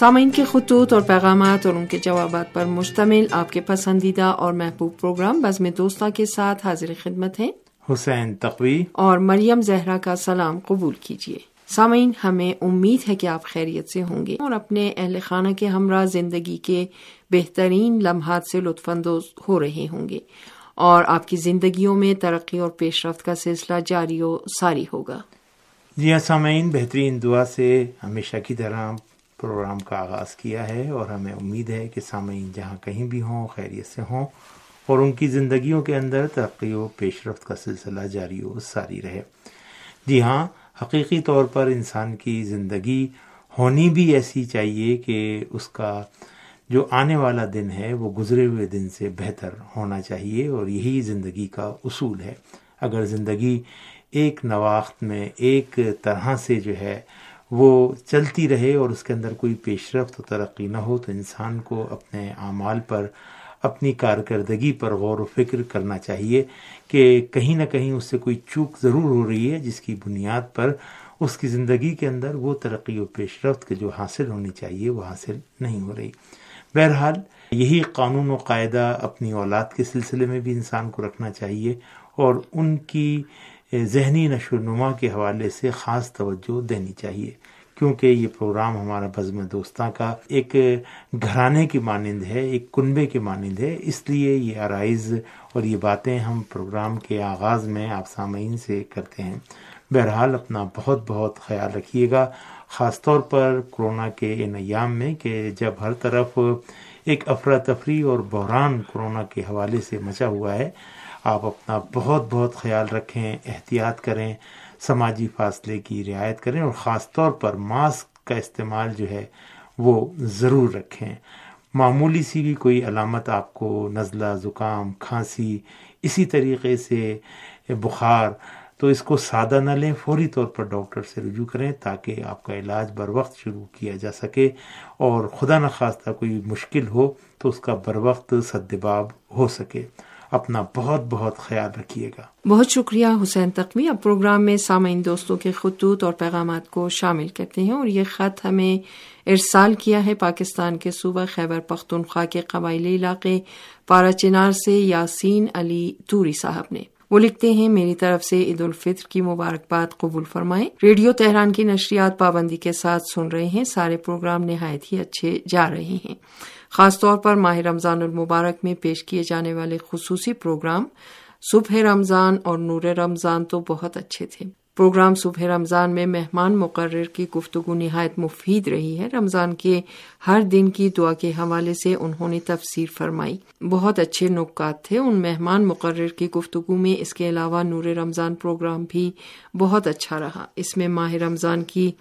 سامعین کے خطوط اور پیغامات اور ان کے جوابات پر مشتمل آپ کے پسندیدہ اور محبوب پروگرام بزم دوستہ کے ساتھ حاضر خدمت ہیں۔ حسین تقوی۔ اور مریم زہرا کا سلام قبول کیجیے۔ سامعین ہمیں امید ہے کہ آپ خیریت سے ہوں گے اور اپنے اہل خانہ کے ہمراہ زندگی کے بہترین لمحات سے لطف اندوز ہو رہے ہوں گے اور آپ کی زندگیوں میں ترقی اور پیش رفت کا سلسلہ جاری و ساری ہوگا۔ جی ہاں سامعین بہترین دعا سے ہمیشہ کی طرح پروگرام کا آغاز کیا ہے اور ہمیں امید ہے کہ سامعین جہاں کہیں بھی ہوں، خیریت سے ہوں اور ان کی زندگیوں کے اندر ترقی و پیش رفت کا سلسلہ جاری و ساری رہے۔ جی ہاں حقیقی طور پر انسان کی زندگی ہونی بھی ایسی چاہیے کہ اس کا جو آنے والا دن ہے، وہ گزرے ہوئے دن سے بہتر ہونا چاہیے اور یہی زندگی کا اصول ہے۔ اگر زندگی ایک نواخت میں ایک طرح سے جو ہے وہ چلتی رہے اور اس کے اندر کوئی پیش رفت و ترقی نہ ہو، تو انسان کو اپنے اعمال پر، اپنی کارکردگی پر غور و فکر کرنا چاہیے کہ کہیں نہ کہیں اس سے کوئی چوک ضرور ہو رہی ہے جس کی بنیاد پر اس کی زندگی کے اندر وہ ترقی و پیش رفت کے جو حاصل ہونی چاہیے وہ حاصل نہیں ہو رہی۔ بہرحال، یہی قانون و قاعدہ اپنی اولاد کے سلسلے میں بھی انسان کو رکھنا چاہیے اور ان کی ذہنی نشو و نما کے حوالے سے خاص توجہ دینی چاہیے، کیونکہ یہ پروگرام ہمارا بزم دوستاں کا ایک گھرانے کی مانند ہے، ایک کنبے کی مانند ہے۔ اس لیے یہ عرائض اور یہ باتیں ہم پروگرام کے آغاز میں آپ سامعین سے کرتے ہیں۔ بہرحال اپنا بہت بہت خیال رکھیے گا، خاص طور پر کرونا کے ان ایام میں کہ جب ہر طرف ایک افراتفری اور بحران کرونا کے حوالے سے مچا ہوا ہے آپ اپنا بہت بہت خیال رکھیں، احتیاط کریں، سماجی فاصلے کی رعایت کریں اور خاص طور پر ماسک کا استعمال جو ہے وہ ضرور رکھیں۔ معمولی سی بھی کوئی علامت آپ کو نزلہ، زکام، کھانسی اسی طریقے سے بخار، تو اس کو سادہ نہ لیں، فوری طور پر ڈاکٹر سے رجوع کریں تاکہ آپ کا علاج بر وقت شروع کیا جا سکے اور خدا نخواستہ کوئی مشکل ہو تو اس کا بر وقت سدباب ہو سکے۔ اپنا بہت بہت خیال رکھیے گا۔ بہت شکریہ حسین تقوی۔ اب پروگرام میں سامعین دوستوں کے خطوط اور پیغامات کو شامل کرتے ہیں اور یہ خط ہمیں ارسال کیا ہے پاکستان کے صوبہ خیبر پختونخوا کے قبائلی علاقے پارا چنار سے یاسین علی توری صاحب نے۔ وہ لکھتے ہیں، میری طرف سے عید الفطر کی مبارکباد قبول فرمائیں۔ ریڈیو تہران کی نشریات پابندی کے ساتھ سن رہے ہیں۔ سارے پروگرام نہایت ہی اچھے جا رہے ہیں۔ خاص طور پر ماہ رمضان المبارک میں پیش کیے جانے والے خصوصی پروگرام صبح رمضان اور نور رمضان تو بہت اچھے تھے۔ پروگرام صبح رمضان میں مہمان مقرر کی گفتگو نہایت مفید رہی ہے۔ رمضان کے ہر دن کی دعا کے حوالے سے انہوں نے تفسیر فرمائی۔ بہت اچھے نکات تھے۔ ان مہمان مقرر کی گفتگو میں اس کے علاوہ نور رمضان پروگرام بھی بہت اچھا رہا۔ اس میں ماہ رمضان کی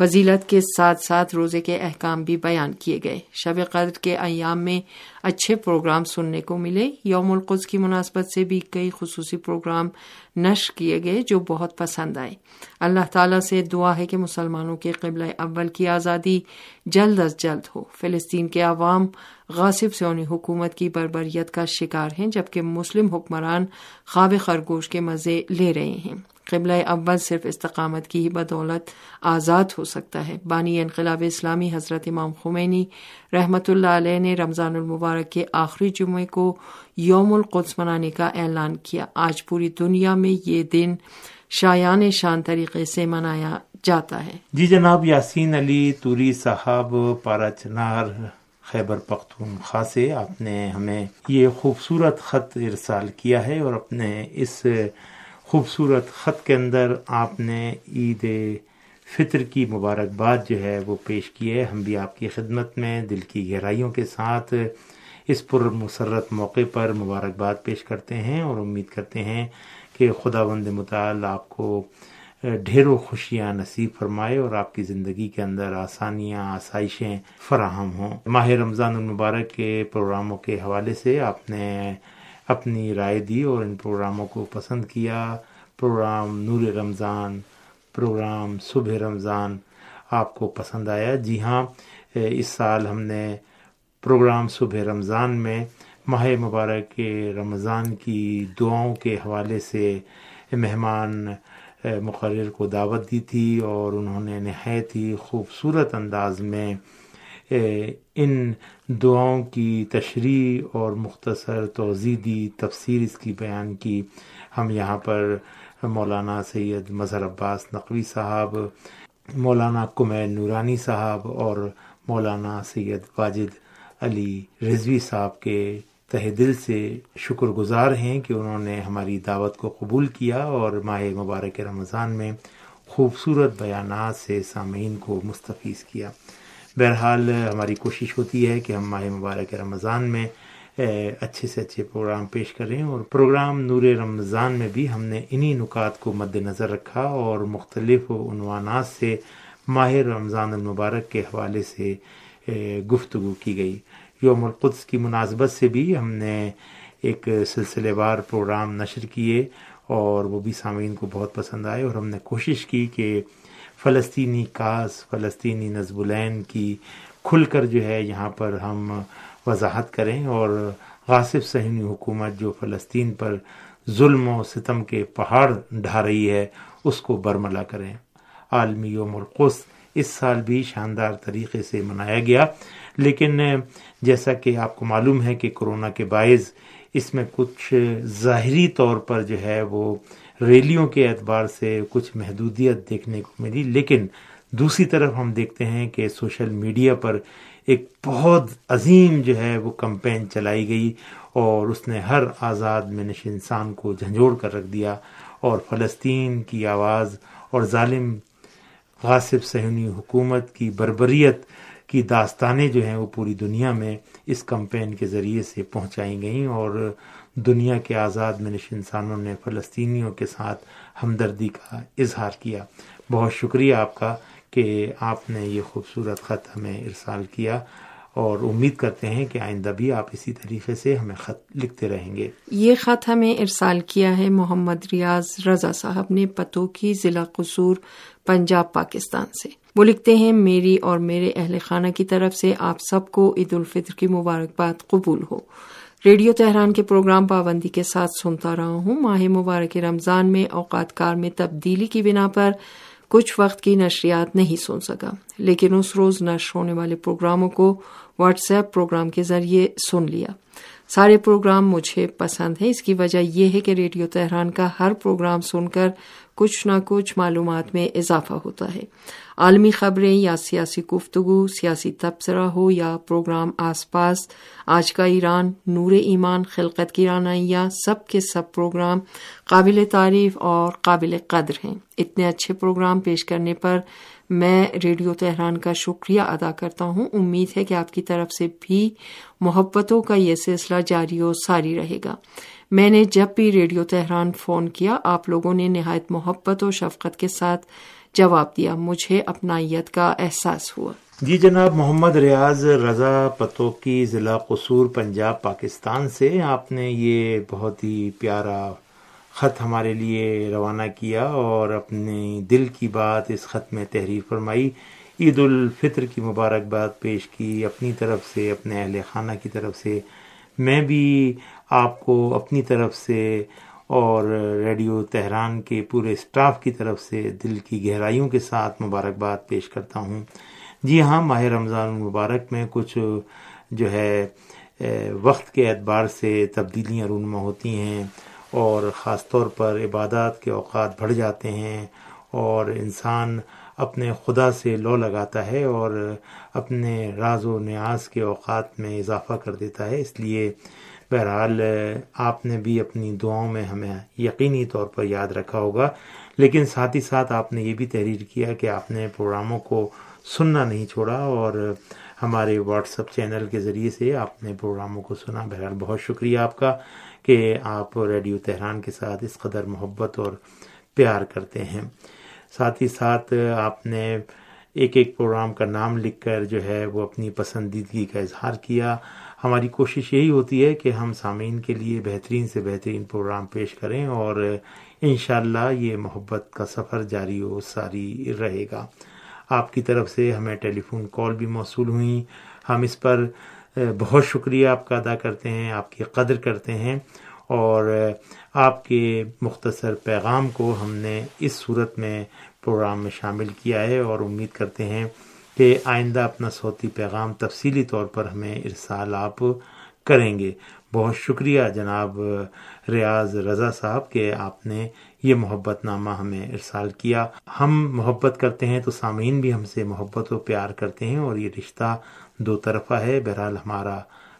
فضیلت کے ساتھ ساتھ روزے کے احکام بھی بیان کیے گئے۔ شب قدر کے ایام میں اچھے پروگرام سننے کو ملے۔ یوم القدس کی مناسبت سے بھی کئی خصوصی پروگرام نشر کیے گئے جو بہت پسند آئے۔ اللہ تعالیٰ سے دعا ہے کہ مسلمانوں کے قبلہ اول کی آزادی جلد از جلد ہو۔ فلسطین کے عوام غاصب سونی حکومت کی بربریت کا شکار ہیں، جبکہ مسلم حکمران خواب خرگوش کے مزے لے رہے ہیں۔ قبلہ اول صرف استقامت کی ہی بدولت آزاد ہو سکتا ہے۔ بانی انقلاب اسلامی حضرت امام خمینی رحمت اللہ علیہ نے رمضان المبارک کے آخری جمعے کو یوم القدس منانے کا اعلان کیا۔ آج پوری دنیا میں یہ دن شایان شان طریقے سے منایا جاتا ہے۔ جی جناب، یاسین علی توری صاحب پارا چنار، خیبر پختونخوا سے آپ نے ہمیں یہ خوبصورت خط ارسال کیا ہے اور اپنے اس خوبصورت خط کے اندر آپ نے عید فطر کی مبارکباد جو ہے وہ پیش کی ہے۔ ہم بھی آپ کی خدمت میں دل کی گہرائیوں کے ساتھ اس پر مسرت موقع پر مبارکباد پیش کرتے ہیں اور امید کرتے ہیں کہ خدا بند مطالع آپ کو ڈھیروں خوشیاں نصیب فرمائے اور آپ کی زندگی کے اندر آسانیاں، آسائشیں فراہم ہوں۔ ماہ رمضان المبارک کے پروگراموں کے حوالے سے آپ نے اپنی رائے دی اور ان پروگراموں کو پسند کیا۔ پروگرام نور رمضان، پروگرام صبح رمضان آپ کو پسند آیا۔ جی ہاں اس سال ہم نے پروگرام صبح رمضان میں ماہ مبارک کے رمضان کی دعاؤں کے حوالے سے مہمان مقرر کو دعوت دی تھی اور انہوں نے نہایت ہی خوبصورت انداز میں ان دعاؤں کی تشریح اور مختصر توضیع دی، تفسیر اس کی بیان کی۔ ہم یہاں پر مولانا سید مظہر عباس نقوی صاحب، مولانا کمین نورانی صاحب اور مولانا سید واجد علی رضوی صاحب کے تہ دل سے شکر گزار ہیں کہ انہوں نے ہماری دعوت کو قبول کیا اور ماہ مبارک رمضان میں خوبصورت بیانات سے سامعین کو مستفیض کیا۔ بہرحال ہماری کوشش ہوتی ہے کہ ہم ماہ مبارک رمضان میں اچھے سے اچھے پروگرام پیش کریں اور پروگرام نور رمضان میں بھی ہم نے انہی نکات کو مد نظر رکھا اور مختلف عنوانات سے ماہ رمضان المبارک کے حوالے سے گفتگو کی گئی۔ یوم القدس کی مناسبت سے بھی ہم نے ایک سلسلے وار پروگرام نشر کیے اور وہ بھی سامعین کو بہت پسند آئے اور ہم نے کوشش کی کہ فلسطینی کاس، فلسطینی نظب العین کی کھل کر جو ہے یہاں پر ہم وضاحت کریں اور غاصب صحنی حکومت جو فلسطین پر ظلم و ستم کے پہاڑ ڈھا رہی ہے، اس کو برملا کریں۔ عالمی یوم القدس اس سال بھی شاندار طریقے سے منایا گیا، لیکن جیسا کہ آپ کو معلوم ہے کہ کرونا کے باعث اس میں کچھ ظاہری طور پر جو ہے وہ ریلیوں کے اعتبار سے کچھ محدودیت دیکھنے کو ملی، لیکن دوسری طرف ہم دیکھتے ہیں کہ سوشل میڈیا پر ایک بہت عظیم جو ہے وہ کمپین چلائی گئی اور اس نے ہر آزاد منش انسان کو جھنجھوڑ کر رکھ دیا اور فلسطین کی آواز اور ظالم غاصب صہنی حکومت کی بربریت کی داستانیں جو ہیں وہ پوری دنیا میں اس کمپین کے ذریعے سے پہنچائی گئیں اور دنیا کے آزاد منش انسانوں نے فلسطینیوں کے ساتھ ہمدردی کا اظہار کیا۔ بہت شکریہ آپ کا کہ آپ نے یہ خوبصورت خط ہمیں ارسال کیا اور امید کرتے ہیں کہ آئندہ بھی آپ اسی طریقے سے ہمیں خط لکھتے رہیں گے۔ یہ خط ہمیں ارسال کیا ہے محمد ریاض رضا صاحب نے پتو کی ضلع قصور، پنجاب، پاکستان سے۔ وہ لکھتے ہیں، میری اور میرے اہل خانہ کی طرف سے آپ سب کو عید الفطر کی مبارکباد قبول ہو۔ ریڈیو تہران کے پروگرام پابندی کے ساتھ سنتا رہا ہوں۔ ماہ مبارک رمضان میں اوقات کار میں تبدیلی کی بنا پر کچھ وقت کی نشریات نہیں سن سکا، لیکن اس روز نشر ہونے والے پروگراموں کو واٹس ایپ پروگرام کے ذریعے سن لیا۔ سارے پروگرام مجھے پسند ہیں، اس کی وجہ یہ ہے کہ ریڈیو تہران کا ہر پروگرام سن کر کچھ نہ کچھ معلومات میں اضافہ ہوتا ہے۔ عالمی خبریں یا سیاسی گفتگو، سیاسی تبصرہ ہو یا پروگرام آس پاس، آج کا ایران نور ایمان، خلقت کی رانائیاں، سب کے سب پروگرام قابل تعریف اور قابل قدر ہیں۔ اتنے اچھے پروگرام پیش کرنے پر میں ریڈیو تہران کا شکریہ ادا کرتا ہوں۔ امید ہے کہ آپ کی طرف سے بھی محبتوں کا یہ سلسلہ جاری و ساری رہے گا۔ میں نے جب بھی ریڈیو تہران فون کیا، آپ لوگوں نے نہایت محبت و شفقت کے ساتھ جواب دیا، مجھے اپنائیت کا احساس ہوا۔ جی جناب، محمد ریاض رضا پتو کی ضلع قصور، پنجاب، پاکستان سے آپ نے یہ بہت ہی پیارا خط ہمارے لیے روانہ کیا اور اپنی دل کی بات اس خط میں تحریر فرمائی۔ عید الفطر کی مبارکباد پیش کی، اپنی طرف سے، اپنے اہل خانہ کی طرف سے۔ میں بھی آپ کو اپنی طرف سے اور ریڈیو تہران کے پورے اسٹاف کی طرف سے دل کی گہرائیوں کے ساتھ مبارکباد پیش کرتا ہوں۔ جی ہاں ماہ رمضان المبارک میں کچھ جو ہے وقت کے اعتبار سے تبدیلیاں رونما ہوتی ہیں اور خاص طور پر عبادات کے اوقات بڑھ جاتے ہیں اور انسان اپنے خدا سے لو لگاتا ہے اور اپنے راز و نیاز کے اوقات میں اضافہ کر دیتا ہے۔ اس لیے بہرحال، آپ نے بھی اپنی دعاؤں میں ہمیں یقینی طور پر یاد رکھا ہوگا، لیکن ساتھ ہی ساتھ آپ نے یہ بھی تحریر کیا کہ آپ نے پروگراموں کو سننا نہیں چھوڑا اور ہمارے واٹس اپ چینل کے ذریعے سے آپ نے پروگراموں کو سنا۔ بہرحال، بہت شکریہ آپ کا کہ آپ ریڈیو تہران کے ساتھ اس قدر محبت اور پیار کرتے ہیں۔ ساتھ ہی ساتھ، آپ نے ایک ایک پروگرام کا نام لکھ کر جو ہے وہ اپنی پسندیدگی کا اظہار کیا۔ ہماری کوشش یہی ہوتی ہے کہ ہم سامعین کے لیے بہترین سے بہترین پروگرام پیش کریں اور انشاءاللہ یہ محبت کا سفر جاری و ساری رہے گا۔ آپ کی طرف سے ہمیں ٹیلی فون کال بھی موصول ہوئیں ہم اس پر بہت شکریہ آپ کا ادا کرتے ہیں، آپ کی قدر کرتے ہیں اور آپ کے مختصر پیغام کو ہم نے اس صورت میں پروگرام میں شامل کیا ہے اور امید کرتے ہیں کہ آئندہ اپنا صوتی پیغام تفصیلی طور پر ہمیں ارسال آپ کریں گے۔ بہت شکریہ جناب ریاض رضا صاحب کہ آپ نے یہ محبت نامہ ہمیں ارسال کیا۔ ہم محبت کرتے ہیں تو سامعین بھی ہم سے محبت و پیار کرتے ہیں اور یہ رشتہ دو طرفہ ہے۔ بہرحال ہمارا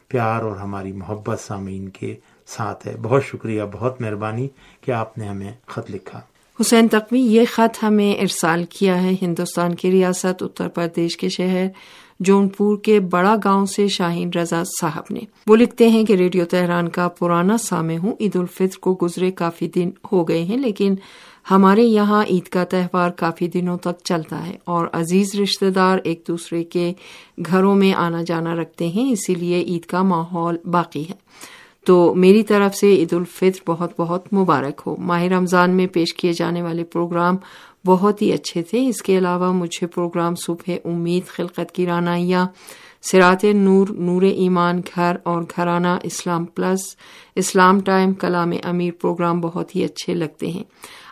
پیار اور ہماری محبت سامعین کے ساتھ ہے۔ بہت شکریہ، بہت مہربانی کہ آپ نے ہمیں خط لکھا۔ حسین تقوی یہ خط ہمیں ارسال کیا ہے ہندوستان کی ریاست اتر پردیش کے شہر جون پور کے بڑا گاؤں سے شاہین رضا صاحب نے۔ وہ لکھتے ہیں کہ ریڈیو تہران کا پرانا سامع ہوں، عید الفطر کو گزرے کافی دن ہو گئے ہیں، لیکن ہمارے یہاں عید کا تہوار کافی دنوں تک چلتا ہے اور عزیز رشتہ دار ایک دوسرے کے گھروں میں آنا جانا رکھتے ہیں، اسی لیے عید کا ماحول باقی ہے۔ تو میری طرف سے عید الفطر بہت بہت مبارک ہو۔ ماہ رمضان میں پیش کیے جانے والے پروگرام بہت ہی اچھے تھے۔ اس کے علاوہ مجھے پروگرام صبح امید خلقت کی رانائیاں، سرات نور نور ایمان گھر اور گھرانہ اسلام پلس، اسلام ٹائم، کلام امیر پروگرام بہت ہی اچھے لگتے ہیں۔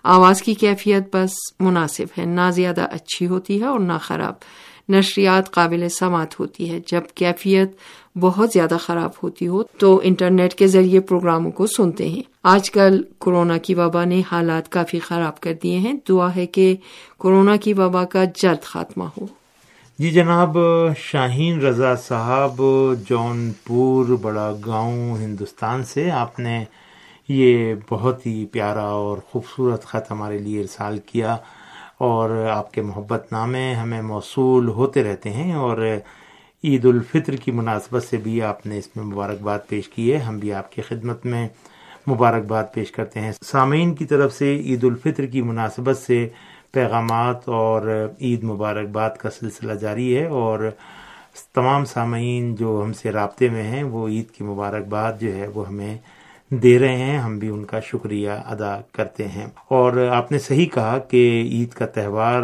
آواز کی کیفیت بس مناسب ہے۔ نہ زیادہ اچھی ہوتی ہے اور نہ خراب۔ نشریات قابل سماعت ہوتی ہے۔ جب کیفیت بہت زیادہ خراب ہوتی ہو تو انٹرنیٹ کے ذریعے پروگراموں کو سنتے ہیں۔ آج کل کورونا کی وبا نے حالات کافی خراب کر دیے ہیں۔ دعا ہے کہ کورونا کی وبا کا جلد خاتمہ ہو۔ جی جناب، شاہین رضا صاحب، جون پور، بڑا گاؤں، ہندوستان سے۔ آپ نے یہ بہت ہی پیارا اور خوبصورت خط ہمارے لیے ارسال کیا۔ اور آپ کے محبت نامے ہمیں موصول ہوتے رہتے ہیں اور عید الفطر کی مناسبت سے بھی آپ نے اس میں مبارکباد پیش کی ہے۔ ہم بھی آپ کی خدمت میں مبارکباد پیش کرتے ہیں۔ سامعین کی طرف سے عید الفطر کی مناسبت سے پیغامات اور عید مبارکباد کا سلسلہ جاری ہے اور تمام سامعین جو ہم سے رابطے میں ہیں، وہ عید کی مبارکباد جو ہے وہ ہمیں دے رہے ہیں، ہم بھی ان کا شکریہ ادا کرتے ہیں۔ اور آپ نے صحیح کہا کہ عید کا تہوار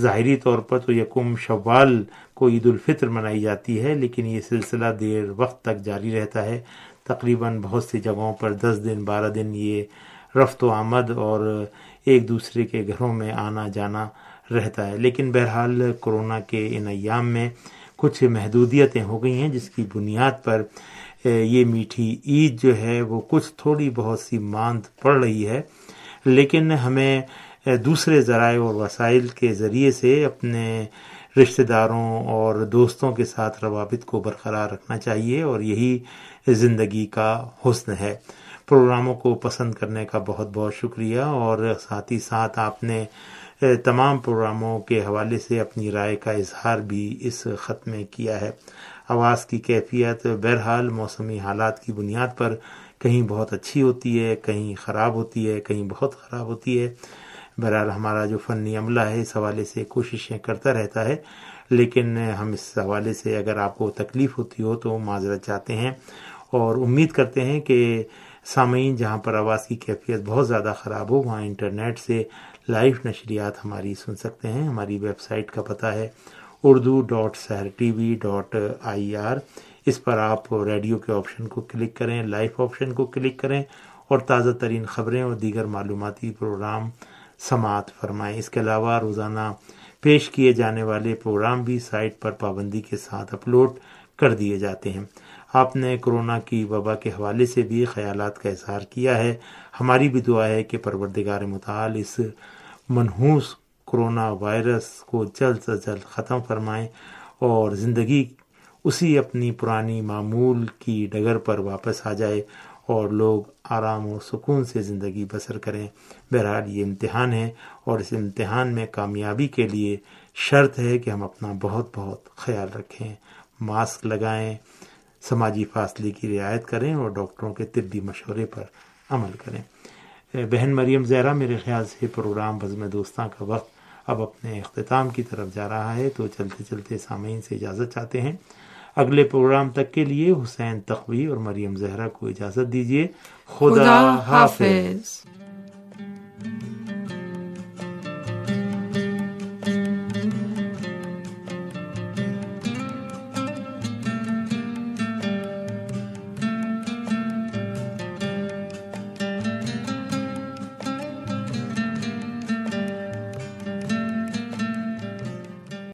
ظاہری طور پر تو یکم شوال کو عید الفطر منائی جاتی ہے، لیکن یہ سلسلہ دیر وقت تک جاری رہتا ہے۔ تقریباً بہت سی جگہوں پر دس دن، بارہ دن یہ رفت و آمد اور ایک دوسرے کے گھروں میں آنا جانا رہتا ہے۔ لیکن بہرحال کورونا کے ان ایام میں کچھ محدودیتیں ہو گئی ہیں، جس کی بنیاد پر یہ میٹھی عید جو ہے وہ کچھ تھوڑی بہت سی ماند پڑ رہی ہے، لیکن ہمیں دوسرے ذرائع اور وسائل کے ذریعے سے اپنے رشتہ داروں اور دوستوں کے ساتھ روابط کو برقرار رکھنا چاہیے اور یہی زندگی کا حسن ہے۔ پروگراموں کو پسند کرنے کا بہت بہت شکریہ اور ساتھ ہی ساتھ آپ نے تمام پروگراموں کے حوالے سے اپنی رائے کا اظہار بھی اس خط میں کیا ہے۔ آواز کی کیفیت، بہرحال موسمی حالات کی بنیاد پر کہیں بہت اچھی ہوتی ہے، کہیں خراب ہوتی ہے، کہیں بہت خراب ہوتی ہے۔ بہرحال ہمارا جو فنی عملہ ہے، اس حوالے سے کوششیں کرتا رہتا ہے۔ لیکن ہم اس حوالے سے اگر آپ کو تکلیف ہوتی ہو تو معذرت چاہتے ہیں اور امید کرتے ہیں کہ سامعین، جہاں پر آواز کی کیفیت بہت زیادہ خراب ہو، وہاں انٹرنیٹ سے لائیو نشریات ہماری سن سکتے ہیں۔ ہماری ویب سائٹ کا پتہ ہے۔ Urdu dot Sahar T V dot I R اس پر آپ ریڈیو کے آپشن کو کلک کریں، لائف آپشن کو کلک کریں اور تازہ ترین خبریں اور دیگر معلوماتی پروگرام سماعت فرمائیں۔ اس کے علاوہ روزانہ پیش کیے جانے والے پروگرام بھی سائٹ پر پابندی کے ساتھ اپلوڈ کر دیے جاتے ہیں۔ آپ نے کرونا کی وبا کے حوالے سے بھی خیالات کا اظہار کیا ہے۔ ہماری بھی دعا ہے کہ پروردگار مطال اس منحوس کرونا وائرس کو جلد سے جلد ختم فرمائیں اور زندگی اسی اپنی پرانی معمول کی ڈگر پر واپس آ جائے اور لوگ آرام و سکون سے زندگی بسر کریں۔ بہرحال یہ امتحان ہے اور اس امتحان میں کامیابی کے لیے شرط ہے کہ ہم اپنا بہت بہت خیال رکھیں، ماسک لگائیں، سماجی فاصلے کی رعایت کریں اور ڈاکٹروں کے طبی مشورے پر عمل کریں۔ بہن مریم زہرا، میرے خیال سے پروگرام بزم دوستاں کا وقت اب اپنے اختتام کی طرف جا رہا ہے تو چلتے چلتے سامعین سے اجازت چاہتے ہیں۔ اگلے پروگرام تک کے لیے حسین تخوی اور مریم زہرا کو اجازت دیجیے خدا, خدا حافظ۔